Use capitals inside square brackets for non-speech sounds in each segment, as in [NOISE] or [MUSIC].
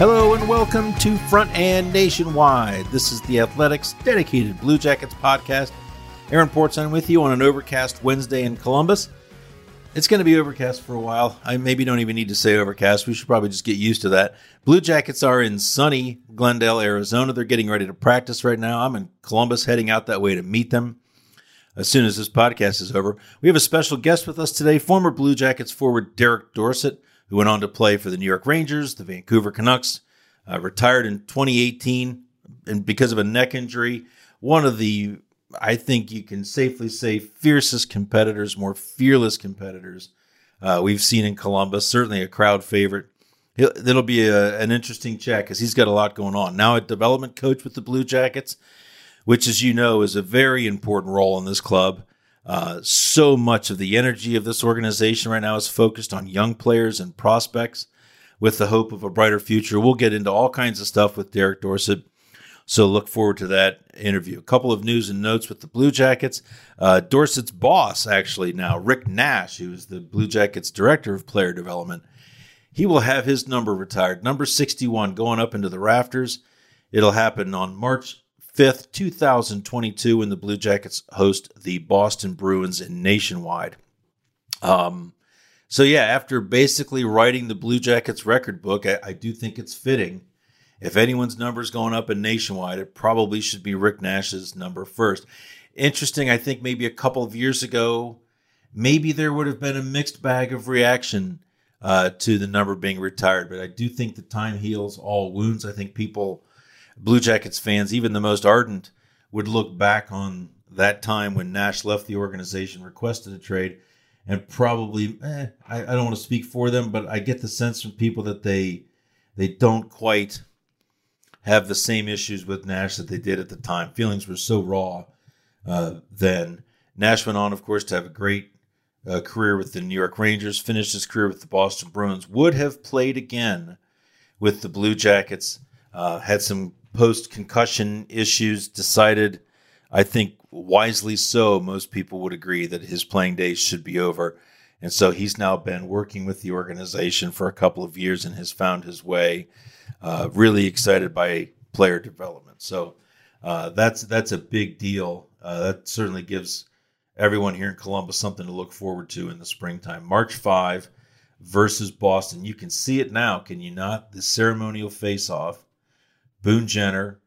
Hello and welcome to Front and Nationwide. This is the Athletics dedicated Blue Jackets podcast. Aaron Portzline with you on an overcast Wednesday in Columbus. It's going to be overcast for a while. I maybe don't even need to say overcast. We should probably just get used to that. Blue Jackets are in sunny Glendale, Arizona. They're getting ready to practice right now. I'm in Columbus heading out that way to meet them as soon as this podcast is over. We have a special guest with us today, former Blue Jackets forward Derek Dorsett who went on to play for the New York Rangers, the Vancouver Canucks, uh, retired in 2018 and because of a neck injury. One of the, I think you can safely say, fiercest competitors, more fearless competitors uh, we've seen in Columbus. Certainly a crowd favorite. It'll be a, an interesting check because he's got a lot going on. Now, a development coach with the Blue Jackets, which, as you know, is a very important role in this club. Uh, so much of the energy of this organization right now is focused on young players and prospects with the hope of a brighter future. We'll get into all kinds of stuff with Derek Dorsett. So look forward to that interview. A couple of news and notes with the Blue Jackets. Uh, Dorsett's boss, actually now, Rick Nash, who is the Blue Jackets director of player development, he will have his number retired, number 61, going up into the rafters. It'll happen on March 5th, 2022, when the Blue Jackets host the Boston Bruins in Nationwide. Um, so, yeah, after basically writing the Blue Jackets record book, I, I do think it's fitting. If anyone's number is going up in Nationwide, it probably should be Rick Nash's number first. Interesting, I think maybe a couple of years ago, maybe there would have been a mixed bag of reaction uh, to the number being retired, but I do think the time heals all wounds. I think people Blue Jackets fans, even the most ardent, would look back on that time when Nash left the organization, requested a trade, and probably eh, I, I don't want to speak for them, but I get the sense from people that they they don't quite have the same issues with Nash that they did at the time. Feelings were so raw uh, then. Nash went on, of course, to have a great uh, career with the New York Rangers, finished his career with the Boston Bruins, would have played again with the Blue Jackets, uh, had some post concussion issues, decided, I think wisely so, most people would agree that his playing days should be over. And so he's now been working with the organization for a couple of years and has found his way. Uh, really excited by player development. So uh, that's that's a big deal. Uh, that certainly gives everyone here in Columbus something to look forward to in the springtime. March 5 versus Boston. You can see it now, can you not? The ceremonial face off. Boone Jenner,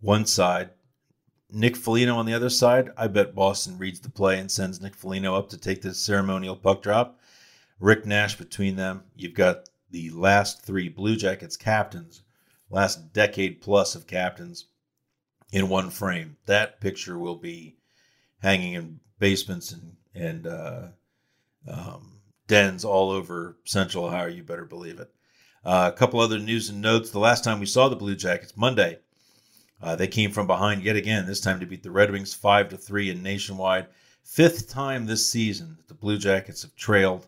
one side. Nick Foligno on the other side. I bet Boston reads the play and sends Nick Foligno up to take the ceremonial puck drop. Rick Nash between them. You've got the last three Blue Jackets captains, last decade plus of captains, in one frame. That picture will be hanging in basements and and uh, um, dens all over Central Ohio. You better believe it. Uh, a couple other news and notes. The last time we saw the Blue Jackets, Monday, uh, they came from behind yet again. This time to beat the Red Wings five to three in nationwide. Fifth time this season the Blue Jackets have trailed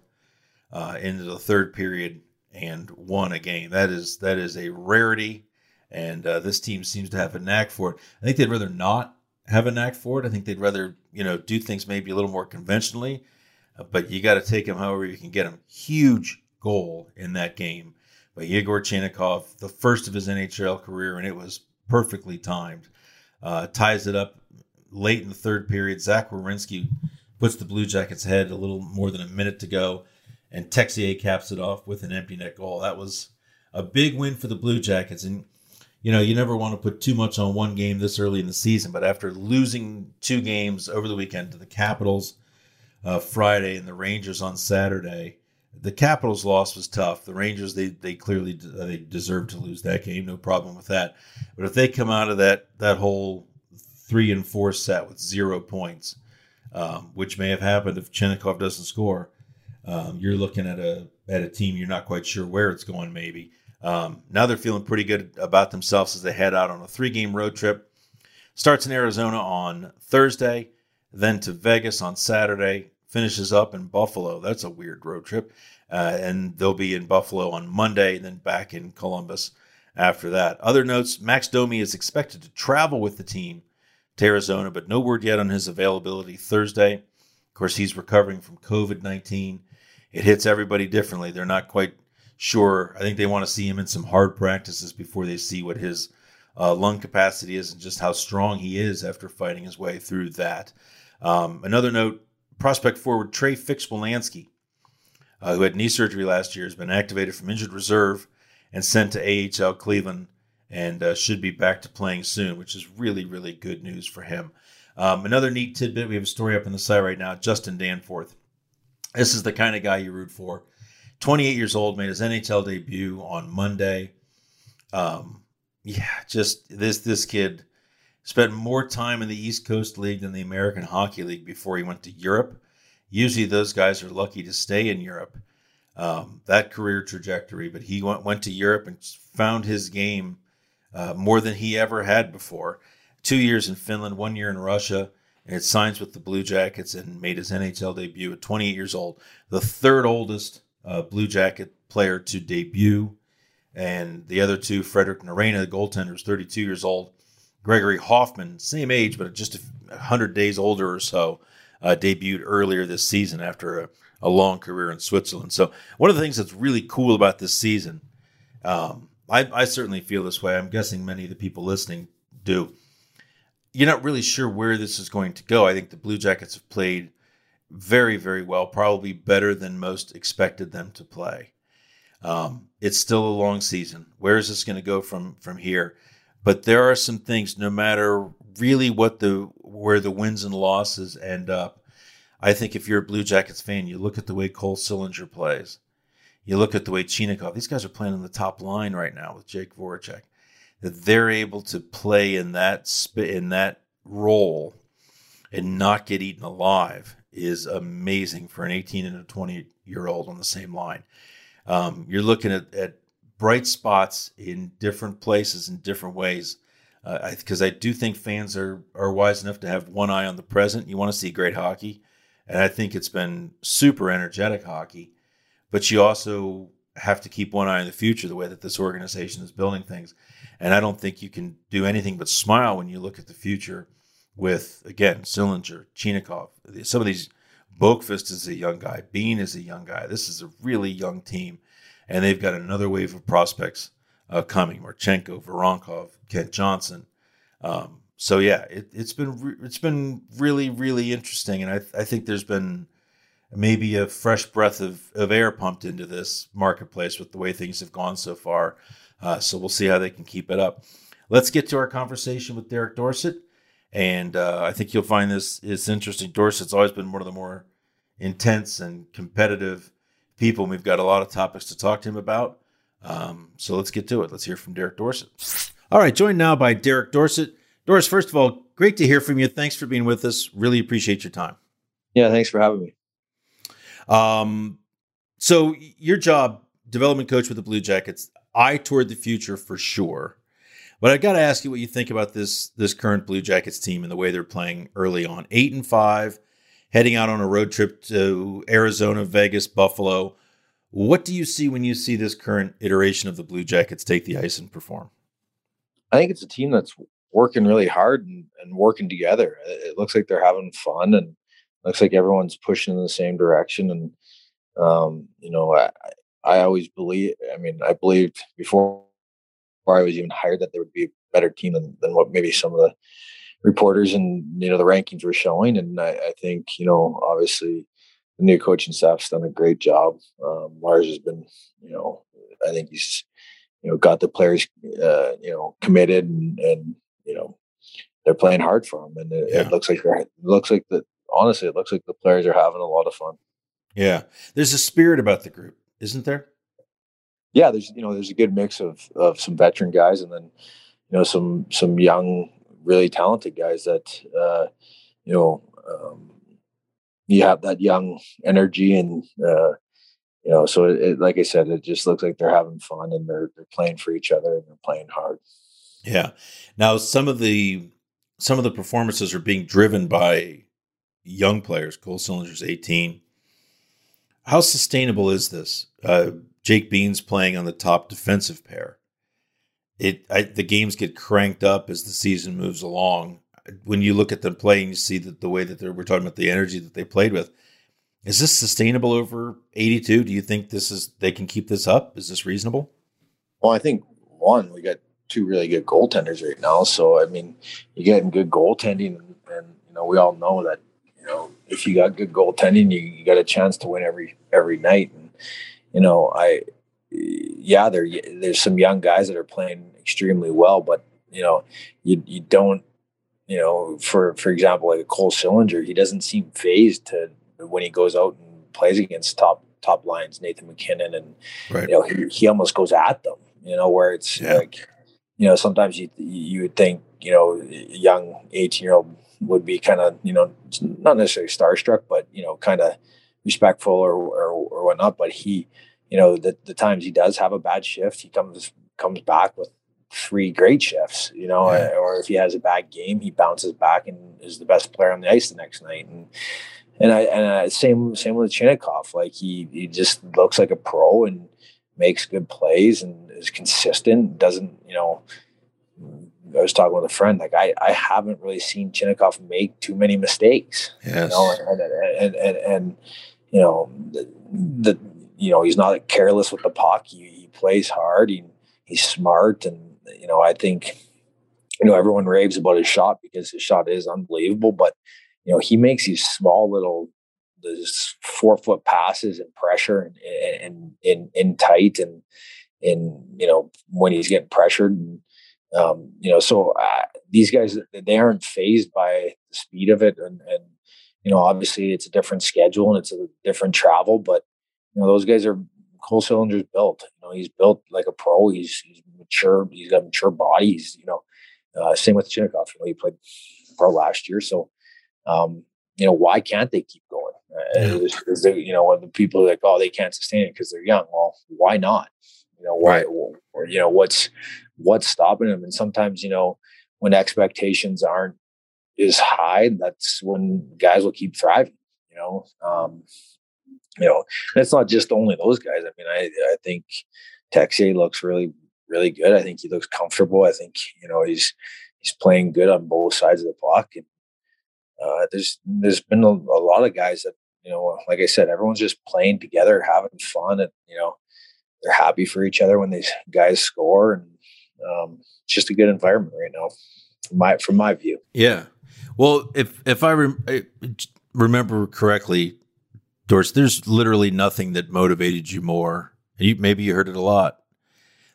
uh, into the third period and won a game. That is that is a rarity, and uh, this team seems to have a knack for it. I think they'd rather not have a knack for it. I think they'd rather you know do things maybe a little more conventionally, but you got to take them however you can get them. Huge goal in that game by Yegor Chinakhov, the first of his NHL career, and it was perfectly timed. Uh, ties it up late in the third period. Zach Werenski puts the Blue Jackets ahead a little more than a minute to go, and Texier caps it off with an empty net goal. That was a big win for the Blue Jackets. And, you know, you never want to put too much on one game this early in the season, but after losing two games over the weekend to the Capitals uh, Friday and the Rangers on Saturday, the Capitals' loss was tough. The Rangers, they they clearly they deserved to lose that game, no problem with that. But if they come out of that that whole three and four set with zero points, um, which may have happened if Chinakhov doesn't score. Um, you're looking at a at a team you're not quite sure where it's going. Maybe um, now they're feeling pretty good about themselves as they head out on a three game road trip. Starts in Arizona on Thursday, then to Vegas on Saturday. Finishes up in Buffalo. That's a weird road trip, uh, and they'll be in Buffalo on Monday, and then back in Columbus after that. Other notes: Max Domi is expected to travel with the team to Arizona, but no word yet on his availability Thursday. Of course, he's recovering from COVID 19. It hits everybody differently. They're not quite sure. I think they want to see him in some hard practices before they see what his uh, lung capacity is and just how strong he is after fighting his way through that. Um, another note prospect forward Trey Fix-Wolansky, uh, who had knee surgery last year, has been activated from injured reserve and sent to AHL Cleveland and uh, should be back to playing soon, which is really, really good news for him. Um, another neat tidbit we have a story up on the site right now Justin Danforth. This is the kind of guy you root for. 28 years old, made his NHL debut on Monday. Um, yeah, just this this kid spent more time in the East Coast League than the American Hockey League before he went to Europe. Usually, those guys are lucky to stay in Europe. Um, that career trajectory, but he went went to Europe and found his game uh, more than he ever had before. Two years in Finland, one year in Russia, and it signs with the Blue Jackets and made his NHL debut at 28 years old, the third oldest uh, Blue Jacket player to debut. And the other two, Fredrik Norrena, the goaltender, is 32 years old. Gregory Hofmann, same age, but just 100 days older or so, uh, debuted earlier this season after a, a, long career in Switzerland. So, one of the things that's really cool about this season, um, I, I certainly feel this way. I'm guessing many of the people listening do. You're not really sure where this is going to go. I think the Blue Jackets have played very, very well, probably better than most expected them to play. Um, it's still a long season. Where is this going to go from from here? But there are some things, no matter really what the where the wins and losses end up. I think if you're a Blue Jackets fan, you look at the way Cole Sillinger plays. You look at the way Chinakhov, these guys are playing on the top line right now with Jake Voracek. That they're able to play in that in that role and not get eaten alive is amazing for an 18 and a 20 year old on the same line. Um, you're looking at, at bright spots in different places in different ways. Because uh, I, I do think fans are are wise enough to have one eye on the present. You want to see great hockey, and I think it's been super energetic hockey but you also have to keep one eye on the future, the way that this organization is building things. And I don't think you can do anything but smile when you look at the future with, again, Sillinger, Chinakhov, some of these. Boqvist is a young guy. Bean is a young guy. This is a really young team. And they've got another wave of prospects uh, coming Marchenko, Voronkov, Kent Johnson. Um, so, yeah, it, has been re- it's been really, really interesting. And I, I think there's been maybe a fresh breath of, of air pumped into this marketplace with the way things have gone so far. Uh, so we'll see how they can keep it up. Let's get to our conversation with Derek Dorsett. And uh, I think you'll find this is interesting. Dorsett's always been one of the more intense and competitive people. And we've got a lot of topics to talk to him about. Um, so let's get to it. Let's hear from Derek Dorsett. All right, joined now by Derek Dorsett. Doris, first of all, great to hear from you. Thanks for being with us. Really appreciate your time. Yeah, thanks for having me. Um, so your job, development coach with the Blue Jackets, eye toward the future for sure. But I got to ask you what you think about this this current Blue Jackets team and the way they're playing early on. Eight and five, heading out on a road trip to Arizona, Vegas, Buffalo. What do you see when you see this current iteration of the Blue Jackets take the ice and perform? I think it's a team that's working really hard and, and working together. It looks like they're having fun and looks like everyone's pushing in the same direction. And um, you know, I, I always believe. I mean, I believed before, before I was even hired that there would be a better team than, than what maybe some of the reporters and you know the rankings were showing. And I, I think you know, obviously, the new coaching staff's done a great job. Um, Lars has been, you know, I think he's, you know, got the players, uh, you know, committed and, and you know, they're playing hard for him, and it, yeah. it looks like they're it looks like that. Honestly, it looks like the players are having a lot of fun. Yeah, there's a spirit about the group, isn't there? Yeah, there's you know there's a good mix of of some veteran guys and then you know some some young, really talented guys that uh, you know um, you have that young energy and uh, you know so it, it, like I said, it just looks like they're having fun and they're they're playing for each other and they're playing hard. Yeah. Now some of the some of the performances are being driven by young players. Cole Sillinger's 18. How sustainable is this? Uh, Jake Bean's playing on the top defensive pair. It I, the games get cranked up as the season moves along. When you look at them playing, you see that the way that they're we're talking about the energy that they played with, is this sustainable over 82? Do you think this is they can keep this up? Is this reasonable? Well, I think one, we got two really good goaltenders right now. So I mean, you're getting good goaltending, and, and you know we all know that you know if you got good goaltending, you, you got a chance to win every every night. And you know, I yeah, there there's some young guys that are playing extremely well, but you know, you you don't you know, for for example, like a Cole Sillinger, he doesn't seem phased to when he goes out and plays against top top lines, Nathan MacKinnon, and right. you know he, he almost goes at them. You know, where it's yeah. like you know, sometimes you you would think, you know, a young 18 year old would be kind of, you know, not necessarily starstruck, but you know, kind of respectful or, or, or whatnot. But he, you know, the the times he does have a bad shift, he comes comes back with three great shifts, you know, yeah. or if he has a bad game, he bounces back and is the best player on the ice the next night. And and I and I, same same with Chinakhov, like he he just looks like a pro and makes good plays and is consistent. Doesn't you know? I was talking with a friend. Like I, I haven't really seen Chinakhov make too many mistakes. Yes. You know, and, and, and, and, you know, the, the, you know, he's not careless with the puck. He, he plays hard. He, he's smart. And, you know, I think, you know, everyone raves about his shot because his shot is unbelievable, but, you know, he makes these small little those four foot passes and pressure and in in tight and in you know when he's getting pressured and um, you know so uh, these guys they aren't phased by the speed of it and, and you know obviously it's a different schedule and it's a different travel but you know those guys are Cole Sillinger's built you know he's built like a pro he's he's mature he's got mature bodies you know uh, same with Chinakhov. you know he played pro last year so um, you know why can't they keep going yeah. Is, there, you know, the people are like, oh, they can't sustain it because they're young. Well, why not? You know, why? Right. Or, or, you know, what's what's stopping them? And sometimes, you know, when expectations aren't as high, that's when guys will keep thriving. You know, um, you know, it's not just only those guys. I mean, I I think Texier looks really really good. I think he looks comfortable. I think you know he's he's playing good on both sides of the puck, and uh, there's there's been a, a, lot of guys that you know, like I said, everyone's just playing together, having fun, and you know, they're happy for each other when these guys score, and um, it's just a good environment right now, from my from my view. Yeah, well, if if I, rem- I remember correctly, Doris, there's literally nothing that motivated you more. You, maybe you heard it a lot.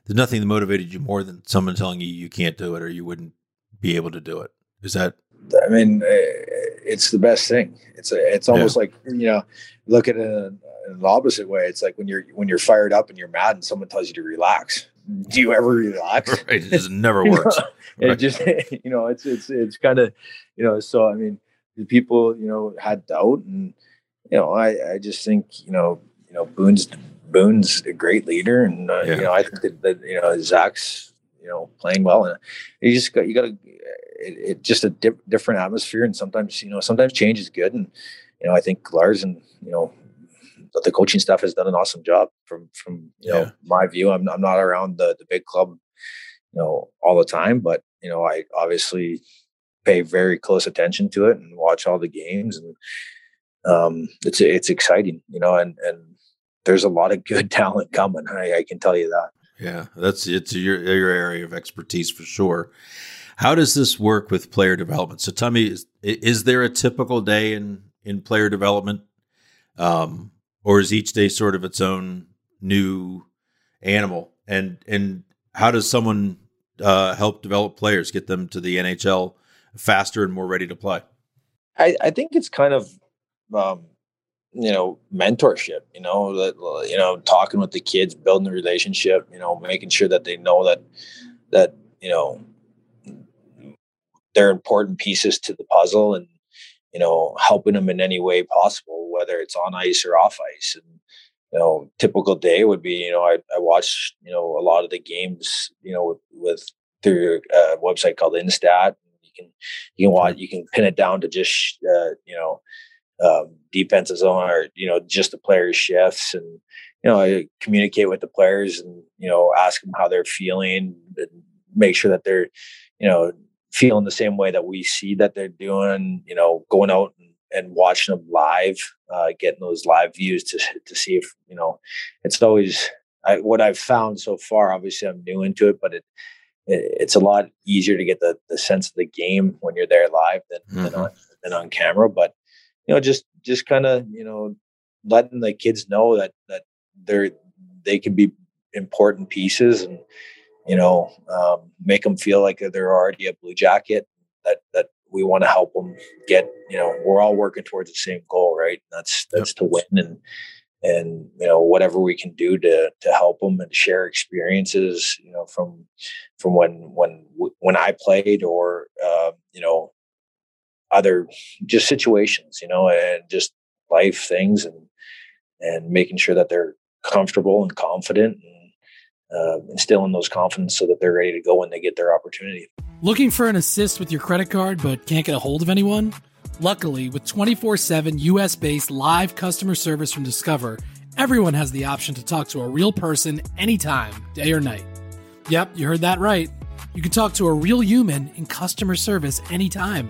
There's nothing that motivated you more than someone telling you you can't do it or you wouldn't be able to do it. Is that I mean, eh, it's the best thing. It's a, it's almost yeah. like you know, look at it in, in the opposite way. It's like when you're when you're fired up and you're mad, and someone tells you to relax. Do you ever relax? [LAUGHS] Right, it just never [LAUGHS] works. [LAUGHS] know, right. It just you know, it's it's it's kind of you know. So I mean, the people you know had doubt, and you know, I I just think you know you know Boone's Boone's a great leader, and uh, yeah. you know I think that, that you know Zach's you know playing well, and you just got you got to it, it, just a di- different atmosphere, and sometimes you know sometimes change is good, and you know I think Lars and you know the coaching staff has done an awesome job from from you yeah. know my view. I'm I'm not around the the big club, you know, all the time, but you know I obviously pay very close attention to it and watch all the games, and um, it's it's exciting, you know, and and there's a lot of good [LAUGHS] talent coming. I, I can tell you that. Yeah, that's it's your your area of expertise for sure. How does this work with player development? So tell me, is, is there a typical day in in player development, um, or is each day sort of its own new animal? And and how does someone uh, help develop players, get them to the NHL faster and more ready to play? I, I think it's kind of um, you know mentorship you know that you know talking with the kids building the relationship you know making sure that they know that that you know they're important pieces to the puzzle and you know helping them in any way possible whether it's on ice or off ice and you know typical day would be you know i, I watch you know a lot of the games you know with, with through a website called InStat you can you can watch you can pin it down to just uh, you know um, defensive zone or you know just the players shifts and you know I communicate with the players and you know ask them how they're feeling and make sure that they're you know feeling the same way that we see that they're doing you know going out and, and watching them live uh, getting those live views to to see if you know it's always I, what I've found so far obviously I'm new into it but it it's a lot easier to get the, the sense of the game when you're there live than, mm-hmm. than on than on camera but you know, just just kind of you know letting the kids know that that they're they can be important pieces and you know um, make them feel like they're already a blue jacket that that we want to help them get you know we're all working towards the same goal right? That's that's to win and and you know whatever we can do to to help them and share experiences you know from from when when when I played or uh, you know other just situations, you know, and just life things and and making sure that they're comfortable and confident and uh, instilling those confidence so that they're ready to go when they get their opportunity. Looking for an assist with your credit card but can't get a hold of anyone? Luckily, with 24 7 US based live customer service from Discover, everyone has the option to talk to a real person anytime, day or night. Yep, you heard that right. You can talk to a real human in customer service anytime.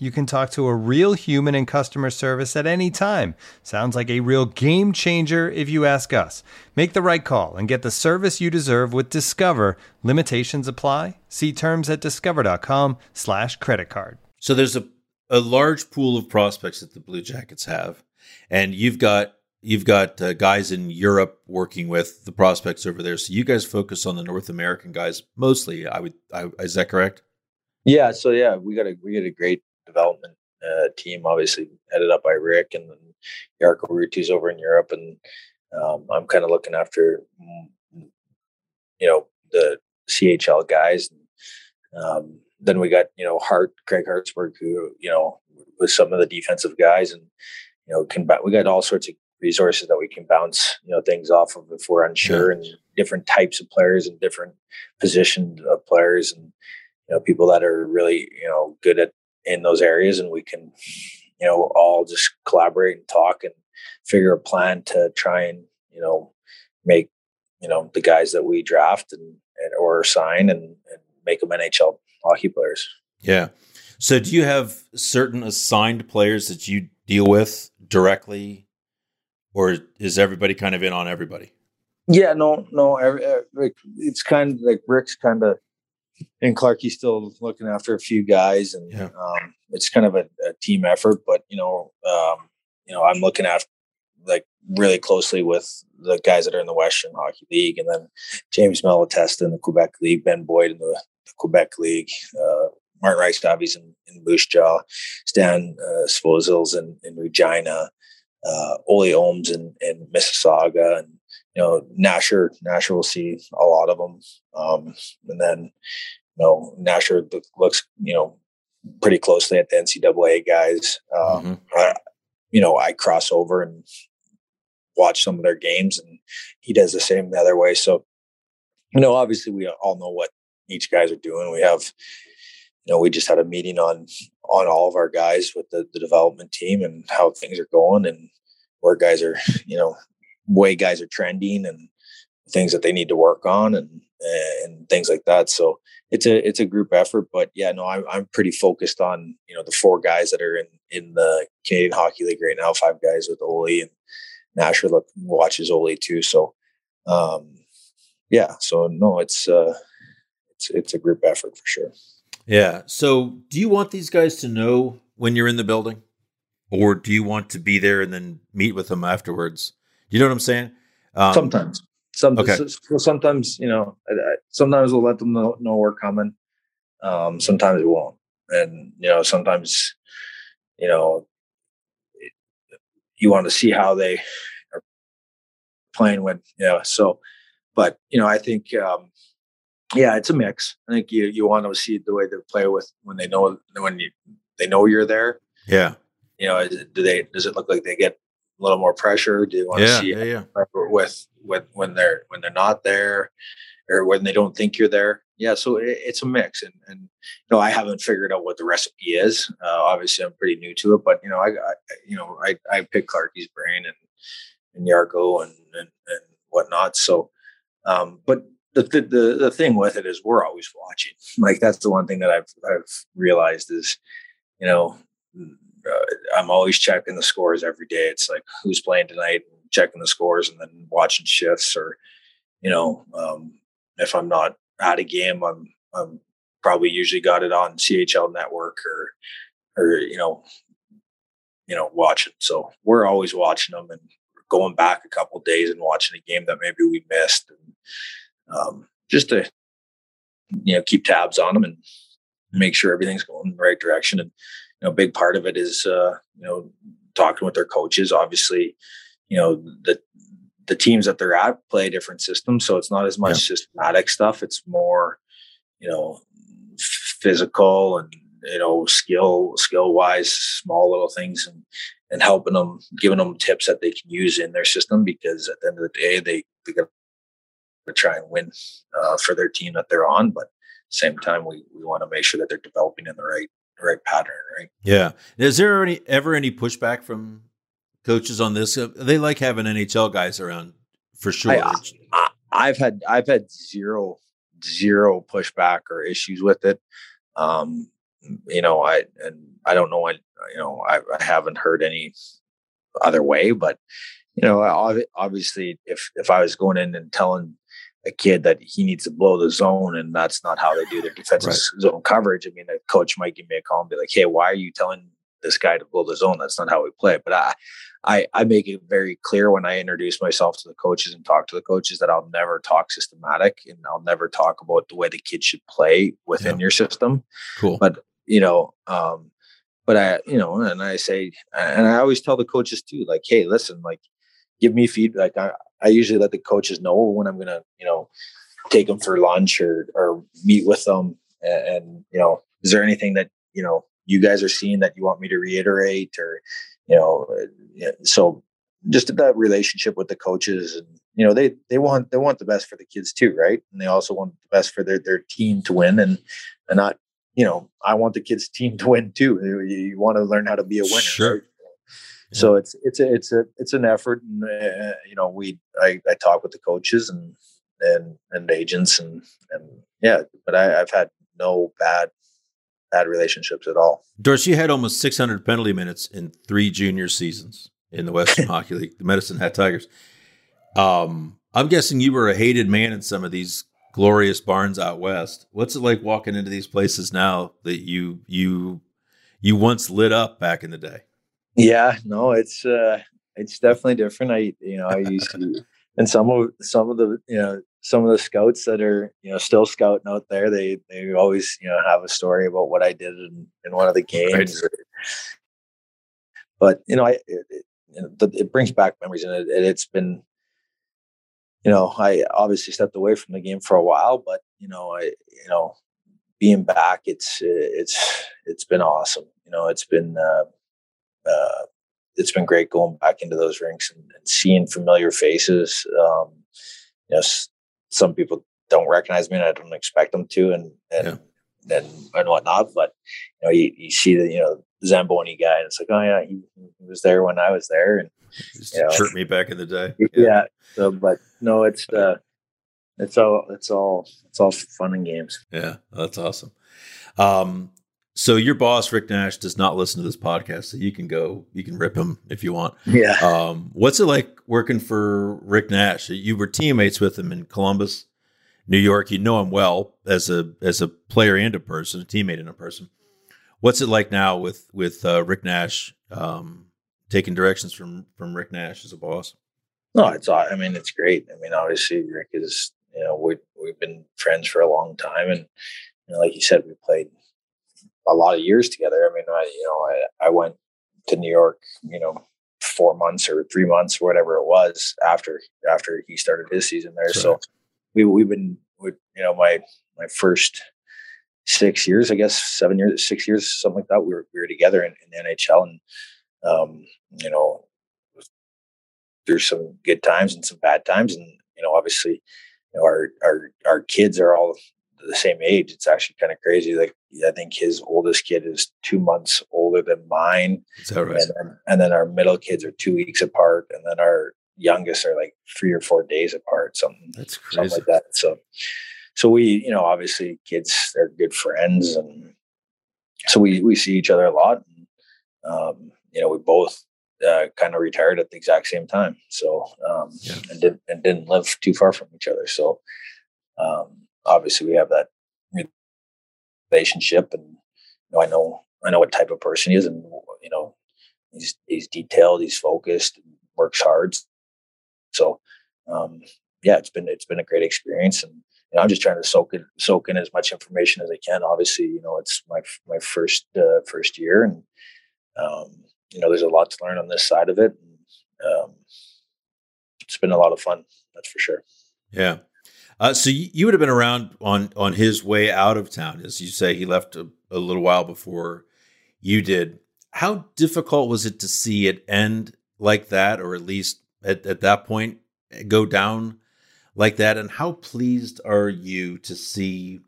you can talk to a real human in customer service at any time. Sounds like a real game changer if you ask us. Make the right call and get the service you deserve with Discover. Limitations apply. See terms at discover.com slash credit card. So there's a, a large pool of prospects that the Blue Jackets have. And you've got you've got uh, guys in Europe working with the prospects over there. So you guys focus on the North American guys mostly. I would. I, is that correct? Yeah. So yeah, we got a we got a great development uh, team, obviously headed up by Rick, and then Jarkko Ruutu's over in Europe, and um, I'm kind of looking after mm, you know the CHL guys. And, um, then we got you know Hart, Craig Hartsburg, who you know with some of the defensive guys, and you know can we got all sorts of resources that we can bounce you know things off of if we're unsure, and different types of players and different positioned of players, and you know people that are really you know good at in those areas and we can you know all just collaborate and talk and figure a plan to try and you know make you know the guys that we draft and, and or sign and, and make them nhl hockey players yeah So, do you have certain assigned players that you deal with directly, or is everybody kind of in on everybody? Yeah, no, no. It's kind of like Rick's kind of, and Clarky's still looking after a few guys, and Yeah. um, it's kind of a, a team effort. But you know, um, you know, I'm looking at like really closely with the guys that are in the Western Hockey League, and then James Malatesta in the Quebec League, Ben Boyd in the, the Quebec League, uh, Martin Rysavy in, in Moose Jaw, Stan uh, Svozils in, in Regina, uh, Ole Ohms in, in Mississauga, and you know Nasher. Nasher will see a lot of them, um, and then you know Nasher looks you know pretty closely at the NCAA guys. Um, Mhm. I, you know, I cross over and watch some of their games, and he does the same the other way. So, you know, obviously, we all know what each guys are doing. We have, you know, we just had a meeting on on all of our guys with the, the development team and how things are going and where guys are, [LAUGHS] you know, way guys are trending and things that they need to work on and and things like that. So it's a it's a group effort, but yeah, no, I'm I'm pretty focused on you know the four guys that are in in the Canadian Hockey League right now. Five guys with Ole and Nasher look watches Ole too. So um, yeah, so no, it's uh, it's it's a group effort for sure. Yeah. So, do you want these guys to know when you're in the building, or do you want to be there and then meet with them afterwards? You know what I'm saying? Um, sometimes, some okay. so- so sometimes you know, I, I, sometimes we'll let them know, know we're coming. Um, sometimes we won't, and you know, sometimes you know, it- you want to see how they are playing when you know. So, but you know, I think um, yeah, it's a mix. I think you you want to see the way they play with when they know when you they know you're there. Yeah. You know, is it, do they does it look like they get a little more pressure? Do you want to see Yeah. Yeah. with with when they're when they're not there or when they don't think you're there yeah so it, it's a mix and and you know i haven't figured out what the recipe is uh, obviously i'm pretty new to it but you know i, I you know i i pick clarky's brain and and Jarkko and and, and whatnot so um but the, the the the thing with it is we're always watching [LAUGHS] like that's the one thing that i've i've realized is you know uh, i'm always checking the scores every day. It's like who's playing tonight? And checking the scores and then watching shifts or you know um, if i'm not at a game i'm i'm probably usually got it on chl network or or you know you know watching. So we're always watching them and going back a couple days and watching a game that maybe we missed and um, just to you know keep tabs on them and make sure everything's going in the right direction. And you know a big part of it is uh, you know talking with their coaches. Obviously you know the the teams that they're at play different systems, so it's not as much systematic stuff. It's more you know physical and you know skill skill wise small little things and and helping them giving them tips that they can use in their system because at the end of the day they they got to try and win uh, for their team that they're on but same time we we want to make sure that they're developing in the right the right pattern right Yeah. Is there any ever any pushback from coaches on this? Uh, They like having NHL guys around for sure. I- I've had I've had zero zero pushback or issues with it. Um, you know, I and I don't know I you know. I, I haven't heard any other way, but you know, ob- obviously, if if I was going in and telling a kid that he needs to blow the zone and that's not how they do their defensive Right. zone coverage, I mean, a coach might give me a call and be like, "Hey, why are you telling this guy to blow the zone? That's not how we play." But I, I, I make it very clear when I introduce myself to the coaches and talk to the coaches that I'll never talk systematic and I'll never talk about the way the kid should play within Yeah. your system. cool. But you know, um, but I, you know, and I say, and I always tell the coaches too, like, hey, listen, like, give me feedback. I, I usually let the coaches know when I'm gonna, you know, take them for lunch or or meet with them, and, and you know, is there anything that you know you guys are seeing that you want me to reiterate or you know uh, so just that relationship with the coaches and you know they they want they want the best for the kids too right? And they also want the best for their their team to win and and not you know i want the kids team to win too. You, you want to learn how to be a winner Sure. So it's it's a it's a it's an effort and uh, you know we I, I talk with the coaches and and and agents and and yeah but I, i've had no bad bad relationships at all. Dorsey had almost 600 penalty minutes in three junior seasons in the Western [LAUGHS] Hockey League, the Medicine Hat Tigers. Um, I'm guessing you were a hated man in some of these glorious barns out west. What's it like walking into these places now that you you you once lit up back in the day? Yeah, no, it's uh it's definitely different. I you know, I used to [LAUGHS] and some of some of the you know some of the scouts that are you know still scouting out there they they always you know have a story about what i did in, in one of the games right. but you know i it, it, it, brings back memories and it, it's been you know i obviously stepped away from the game for a while but you know i you know being back it's it's it's been awesome you know it's been uh, uh, it's been great going back into those rinks and, and seeing familiar faces um, you know some people don't recognize me and I don't expect them to and and yeah. and, and whatnot. But you know, you, you see the you know Zamboni guy and it's like, oh yeah, he, he was there when I was there and you know, me back in the day. Yeah. yeah. So but no, it's uh it's all it's all it's all fun and games. Yeah, that's awesome. Um so your boss Rick Nash does not listen to this podcast, so you can go, you can rip him if you want. Yeah. Um, what's it like working for Rick Nash? You were teammates with him in Columbus, New York. You know him well as a as a player and a person, a teammate and a person. What's it like now with with uh, Rick Nash um, taking directions from from Rick Nash as a boss? No, it's I mean it's great. I mean obviously Rick is you know we we've been friends for a long time, and you know, like you said, we played a lot of years together. I mean, I you know I, I went to New York, you know, four months or three months, whatever it was after after he started his season there. So we we've been we, you know my my first six years, I guess seven years, six years, something like that. We were we were together in, in the NHL, and um, you know, there's some good times and some bad times, and you know, obviously, you know, our our our kids are all the same age. It's actually kind of crazy. Like I think his oldest kid is two months older than mine. Right? And then, and then our middle kids are two weeks apart, and then our youngest are like three or four days apart. Something that's crazy. Something like that. So, so we, you know, obviously kids they're good friends, and so we we see each other a lot. And, um, you know, we both uh, kind of retired at the exact same time. So, um, yeah. and didn't and didn't live too far from each other. So, um, obviously we have that relationship and you know, I know I know what type of person he is and you know he's he's detailed he's focused works hard. So um, yeah it's been it's been a great experience and you know, I'm just trying to soak in soak in as much information as I can. Obviously you know it's my my first uh, first year and um, you know there's a lot to learn on this side of it and, um, it's been a lot of fun that's for sure. Yeah uh, so you, you, would have been around on on his way out of town, as you say. He left a, a little while before you did. How difficult was it to see it end like that, or at least at, at that point go down like that? And how pleased are you to see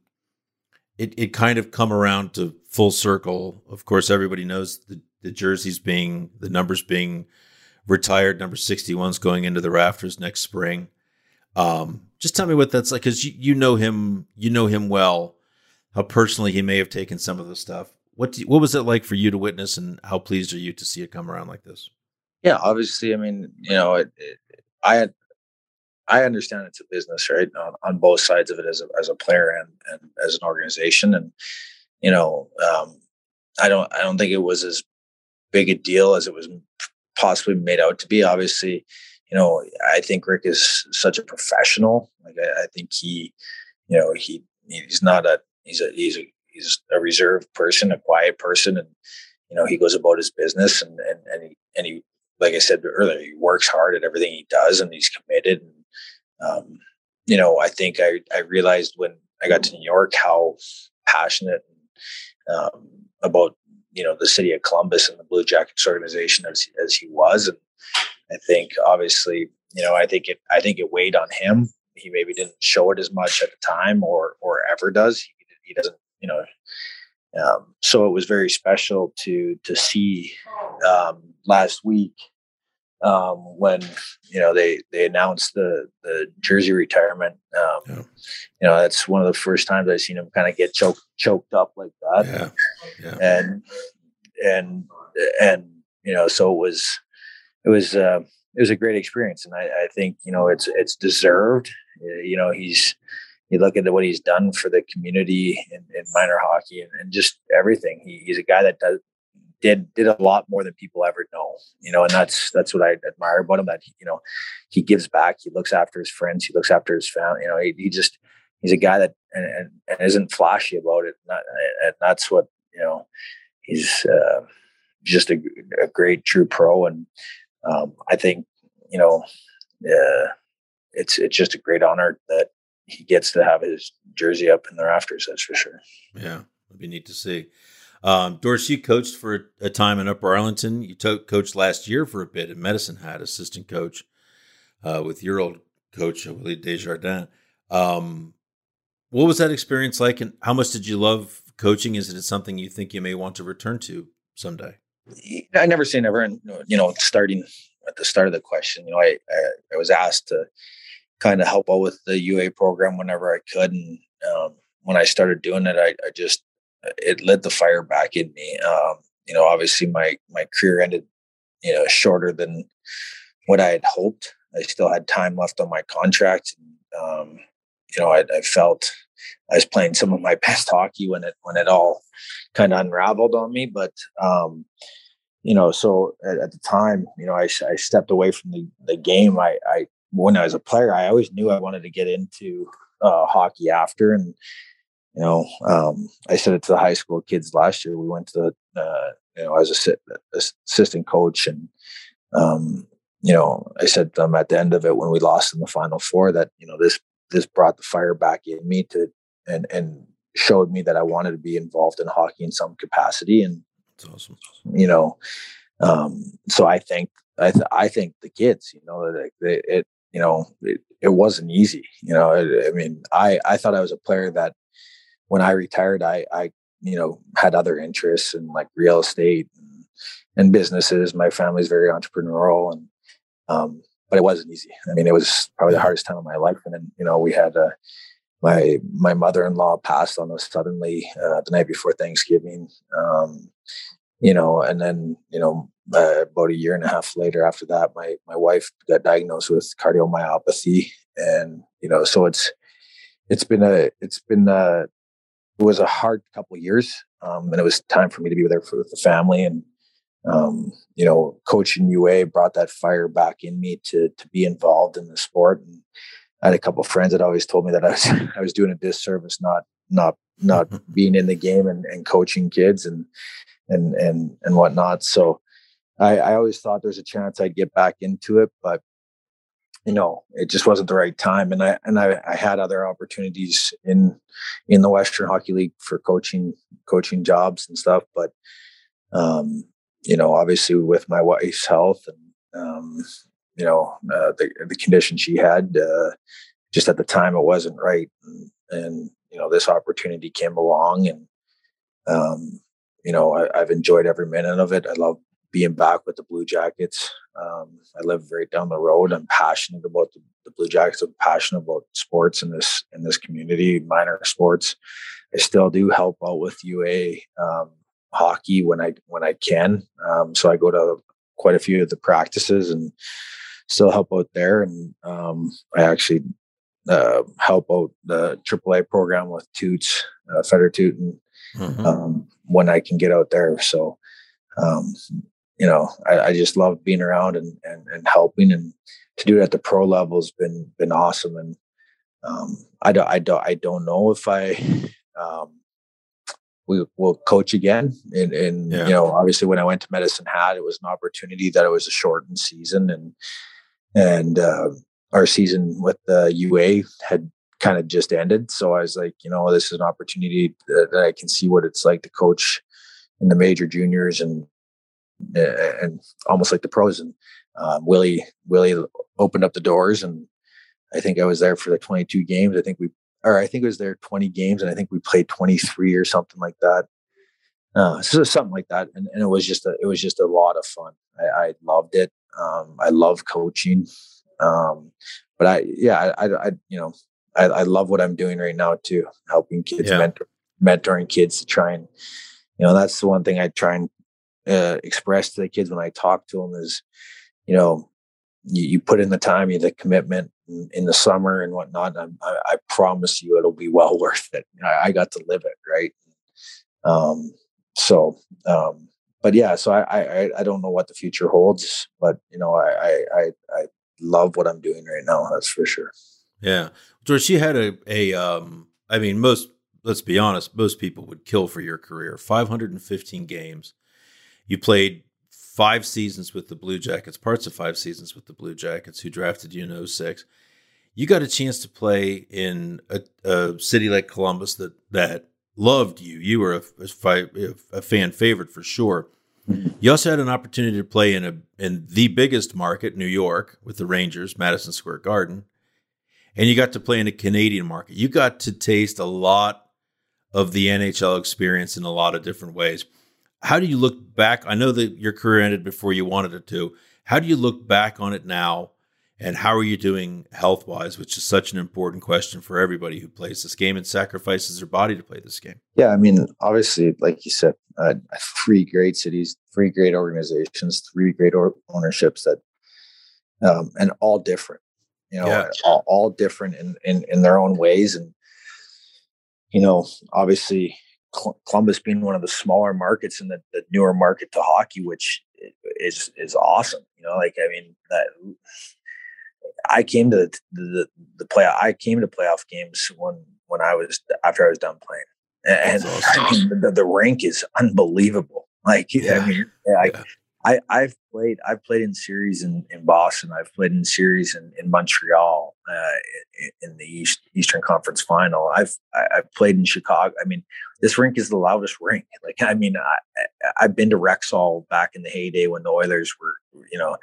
it, it kind of come around to full circle? Of course, everybody knows the, the jerseys being the numbers being retired. Number 61's going into the rafters next spring. Um, just tell me what that's like, because you, you know him, you know him well. How personally he may have taken some of the stuff. What you, what was it like for you to witness, and how pleased are you to see it come around like this? Yeah, obviously. I mean, you know, it, it, I I understand it's a business, right? On, on, both sides of it, as a as a player and and as an organization, and you know, um, I don't I don't think it was as big a deal as it was possibly made out to be. Obviously, you know, I think Rick is such a professional. Like I, I think he, you know, he he's not a he's a he's a he's a reserved person, a quiet person, and you know he goes about his business and and and he, and he like I said earlier, he works hard at everything he does, and he's committed. And um, you know, I think I I realized when I got to New York how passionate and, um, about you know the city of Columbus and the Blue Jackets organization as as he was, and I think obviously, you know, I think it I think it weighed on him. He maybe didn't show it as much at the time or or ever does. He, he doesn't, you know. Um, so it was very special to to see um, last week um, when you know they they announced the the jersey retirement. Um, yeah. You know, that's one of the first times I've seen him kind of get choked choked up like that. Yeah. yeah. And and and you know, so it was it was uh, it was a great experience, and I, I think you know it's it's deserved. You know, he's you look at what he's done for the community in, in minor hockey and, and, just everything. He, he's a guy that does did did a lot more than people ever know. You know, and that's that's what I admire about him. That you know, he gives back. He looks after his friends. He looks after his family. You know, he, he just he's a guy that and, and, and, isn't flashy about it. Not, and that's what you know. He's uh, just a, a, great true pro, and um, I think you know, uh, it's it's just a great honor that he gets to have his jersey up in the rafters. That's for sure. Yeah, it'd be neat to see. Um, Doris, you coached for a time in Upper Arlington. You to- coached last year for a bit at Medicine Hat, assistant coach uh, with your old coach, Willie Desjardins. Um, what was that experience like, and how much did you love coaching? Is it something you think you may want to return to someday? I never say never, and you know, starting at the start of the question, you know, I I, I was asked to kind of help out with the UA program whenever I could, and um, when I started doing it, I, I just it lit the fire back in me. Um, you know, obviously my my career ended, you know, shorter than what I had hoped. I still had time left on my contract. And, um, you know, I, I, felt I was playing some of my [LAUGHS] best hockey when it when it all kind of unraveled on me. But um, you know, so at, at, the time, you know, I, I stepped away from the, the game. I, I when I was a player, I always knew I wanted to get into uh, hockey after, and you know, um, I said it to the high school kids last year. We went to the, uh, you know, as a assistant coach, and um, you know, I said to them at the end of it when we lost in the final four that you know this this brought the fire back in me to and and showed me that I wanted to be involved in hockey in some capacity, and That's awesome. You know, um, so I think I th- I think the kids, you know, that it, it you know it, it wasn't easy. You know, I, I mean, I I thought I was a player that when I retired, I, I, you know, had other interests in like real estate and, and businesses. My family's very entrepreneurial and, um, but it wasn't easy. I mean, it was probably the hardest time of my life. And then, you know, we had, uh, my, my mother-in-law passed on us suddenly, uh, the night before Thanksgiving. Um, you know, and then, you know, uh, about a year and a half later after that, my, my wife got diagnosed with cardiomyopathy. And, you know, so it's, it's been a, it's been a, it was a hard couple of years, um, and it was time for me to be there for, with the family. And um, you know, coaching UA brought that fire back in me to to be involved in the sport. And I had a couple of friends that always told me that I was [LAUGHS] I was doing a disservice not not not [LAUGHS] being in the game and, and coaching kids and and and and whatnot. So I, I always thought there's a chance I'd get back into it, but you know it just wasn't the right time and i and i, I had other opportunities in in the western hockey league for coaching coaching jobs and stuff but um you know obviously with my wife's health and um you know uh, the the condition she had uh just at the time it wasn't right and, and you know this opportunity came along and um you know I, i've enjoyed every minute of it i love being back with the Blue Jackets. Um, I live right down the road. I'm passionate about the, the, Blue Jackets. I'm passionate about sports in this in this community, minor sports. I still do help out with UA um, hockey when I when I can. Um, so I go to quite a few of the practices and still help out there. And um, I actually uh, help out the AAA program with Toots, uh, Fedor Tyutin, mm-hmm. um, when I can get out there. So um, you know, I, I, just love being around and, and, and helping and to do it at the pro level has been, been awesome. And, um, I don't, I don't, I don't know if I, um, we will coach again. And, and yeah. you know, obviously when I went to Medicine Hat, it was an opportunity that it was a shortened season and, and, uh, our season with the UA had kind of just ended. So I was like, you know, this is an opportunity that, that I can see what it's like to coach in the major juniors and and almost like the pros. And um, Willie Willie opened up the doors, and I think I was there for the 22 games. I think we, or I think it was their 20 games, and I think we played 23 or something like that. Uh, so something like that, and, and it was just a it was just a lot of fun. I, I loved it. Um, I love coaching. Um, but I, yeah, I, I, I you know, I, I, love what I'm doing right now too, helping kids, yeah. mentor, mentoring kids to try and, you know, that's the one thing I try and uh, express to the kids when I talk to them is, you know, you, you put in the time, you the commitment in, the summer and whatnot. I, I, promise you, it'll be well [LAUGHS] worth it. I, I got to live it, right? Um, so, um, but yeah, so I, I I don't know what the future holds, but you know, I I I love what I'm doing right now. That's for sure. Yeah, George, you had a a um. I mean, most let's be honest, most people would kill for your career. 515 games. You played five seasons with the Blue Jackets, parts of five seasons with the Blue Jackets, who drafted you in 06. You got a chance to play in a, a city like Columbus that that loved you. You were a, a, a fan favorite for sure. You also had an opportunity to play in a in the biggest market, New York, with the Rangers, Madison Square Garden, and you got to play in a Canadian market. You got to taste a lot of the NHL experience in a lot of different ways. How do you look back? I know that your career ended before you wanted it to. How do you look back on it now and how are you doing health wise, which is such an important question for everybody who plays this game and sacrifices their body to play this game? Yeah, I mean, obviously, like you said, uh, three great cities, three great organizations, three great or- ownerships that, um, and all different, you know, yeah. all, all different in, in, in their own ways. And, you know, obviously, Columbus being one of the smaller markets and the, the newer market to hockey, which is is awesome. You know, like I mean that I came to the, the, the play. I came to playoff games when when I was after I was done playing, and [LAUGHS] awesome. I mean the, the rink is unbelievable. Like yeah. I mean, I, yeah. I I've played I've played in series in, in Boston. I've played in series in, in Montreal uh, in, in, the East Eastern Conference Final. I've I, have played in Chicago. I mean, this rink is the loudest rink. Like I mean, I, I've been to Rexall back in the heyday when the Oilers were you know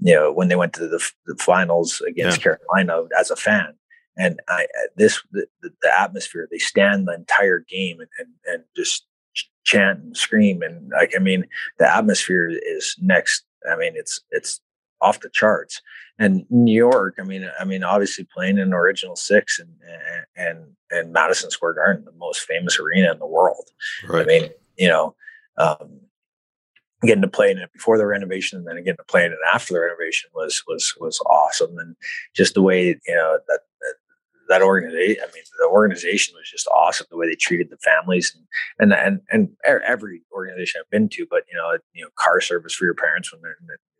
you know, when they went to the, the finals against yeah. Carolina as a fan. And I, this, the, the, atmosphere, they stand the entire game and, and, and just chant and scream. And like, I mean, the atmosphere is next. I mean, it's, it's off the charts. And New York, I mean, I mean, obviously playing in original six and, and, and Madison Square Garden, the most famous arena in the world. Right. I mean, you know, um, getting to play in it before the renovation and then getting to play in it after the renovation was was was awesome. And just the way you know that that, that organization i mean the organization was just awesome the way they treated the families and and and, and every organization i've been to but you know you know car service for your parents when they're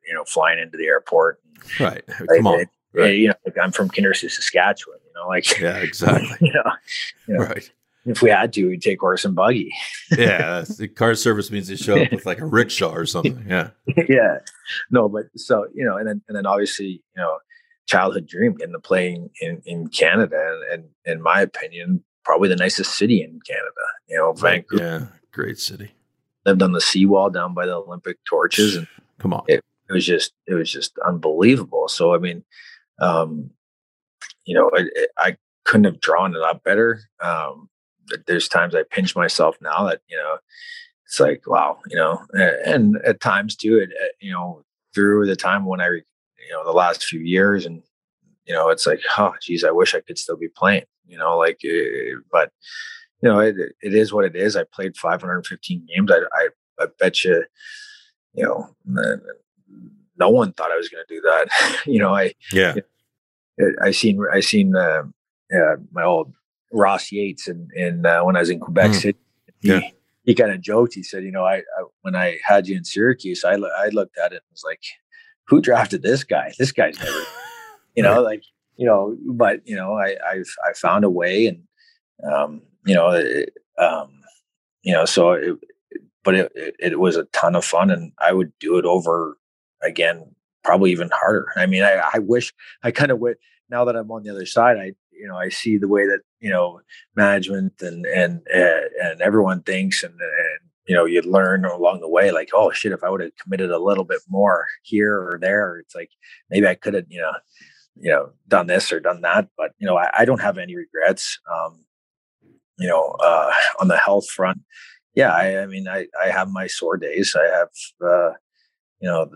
you know flying into the airport right. come on. right. you know like i'm from kindersley saskatchewan you know like yeah exactly. [LAUGHS] you know, you know. Right if we had to, we'd take horse and buggy. [LAUGHS] yeah, [LAUGHS] the car service means they show up with like a rickshaw or something. Yeah, [LAUGHS] yeah. No, but so you know, and then and then obviously you know, childhood dream getting to play in in Canada, and, and in my opinion, probably the nicest city in Canada. You know, Vancouver. Yeah, great city. Lived on the seawall down by the Olympic torches, and [SIGHS] come on, it, it was just it was just unbelievable. So I mean, um, you know, it, it, I couldn't have drawn it up better. Um, there's times I pinch myself now that you know it's like wow, you know, and at times too, it you know through the time when I you know the last few years and you know it's like oh geez, I wish I could still be playing, you know, like eh, but you know it, it is what it is. I played 515 games. I I, I bet you, you know. No one thought I was going to do that. [LAUGHS] you know, I yeah. I seen I seen uh, uh, my old Ross Yates and in, uh, when I was in Quebec mm. City. He, yeah. he kind of joked. He said, "You know, I, I, when I had you in Syracuse, I I looked at it and was like, who drafted this guy? This guy's never, [LAUGHS] you know, right. like you know. But you know, I I I found a way, and um, you know, it, um, you know, so it, but it, it it was a ton of fun, and I would do it over again, probably even harder. I mean, I I wish I kind of would now that I'm on the other side, I you know I see the way that you know management and and and everyone thinks and, and you know you learn along the way like oh shit if I would have committed a little bit more here or there it's like maybe I could have you know you know done this or done that but you know I, I don't have any regrets um you know uh on the health front yeah I, I mean I I have my sore days I have uh you know,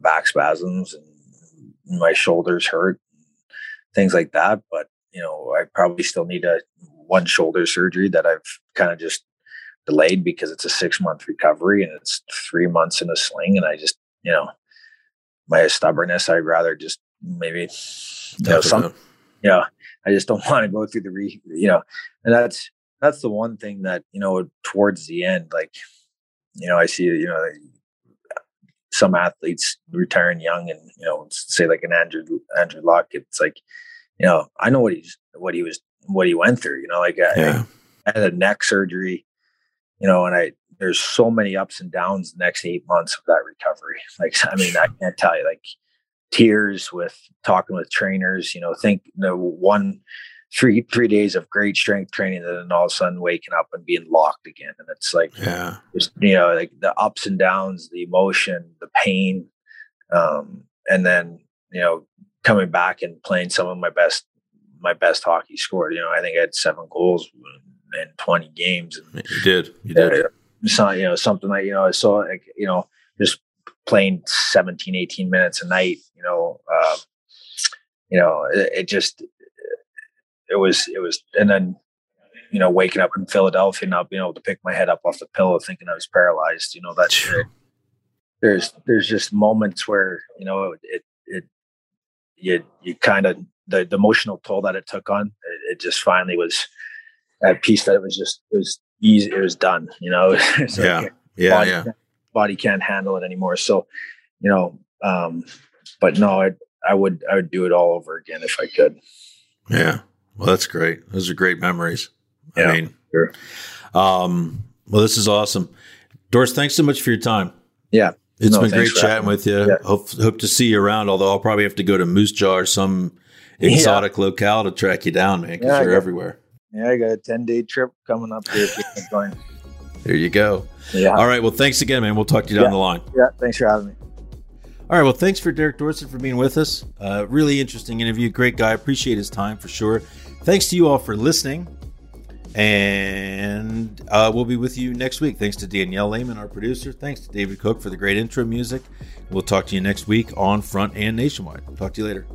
back spasms and my shoulders hurt, things like that. But you know, I probably still need a one shoulder surgery that I've kind of just delayed because it's a six month recovery and it's three months in a sling. And I just, you know, my stubbornness, I'd rather just maybe, you know, some, you know, I just don't [LAUGHS] want to go through the re, you know, and that's, that's the one thing that, you know, towards the end, like, you know, I see, you know, some athletes retiring young and, you know, say like an Andrew, Andrew Luck, it's like, you know, I know what he's, what he was, what he went through, you know, like yeah. I, I had a neck surgery you know, and I there's so many ups and downs the next eight months of that recovery. [LAUGHS] Like, I mean, I can't tell you, like tears with talking with trainers, you know, think you know, one three three days of great strength training and then all of a sudden waking up and being locked again. And it's like yeah, just you know, like the ups and downs, the emotion, the pain. Um, and then, you know, coming back and playing some of my best my best hockey scored. You know, I think I had seven goals in 20 games. And, you did. You did. Uh, you know, something like, you know, I saw, like, you know, just playing 17, 18 minutes a night, you know, um, you know, it, it, just, it was, it was, and then, you know, waking up in Philadelphia, not being able to pick my head up off the pillow, thinking I was paralyzed, you know, that's, there's, there's just moments where, you know, it, it, you, you kind of, the, the emotional toll that it took on, it, it just finally was, at peace that it was just it was easy it was done you know? [LAUGHS] So yeah. yeah body, yeah. body can't handle it anymore. So you know um but no i i would i would do it all over again if i could. Yeah. Well that's great. Those are great memories. Yeah, i mean sure. um well this is awesome. Doris thanks so much for your time. Yeah it's no, been great chatting with you yeah. hope hope to see you around although i'll probably have to go to moose jaw or some [LAUGHS] exotic yeah. locale to track you down man because yeah, you're everywhere yeah, I got a 10 day trip coming up here. there you go. Yeah. All right. Well, thanks again, man. We'll talk to you down the line. Yeah. Thanks for having me. All right. Well, thanks for Derek Dorsett for being with us. Uh, really interesting interview. Great guy. Appreciate his time for sure. Thanks to you all for listening. And uh, we'll be with you next week. Thanks to Danielle Lehman, our producer. Thanks to David Cook for the great intro music. We'll talk to you next week on Front and Nationwide. Talk to you later.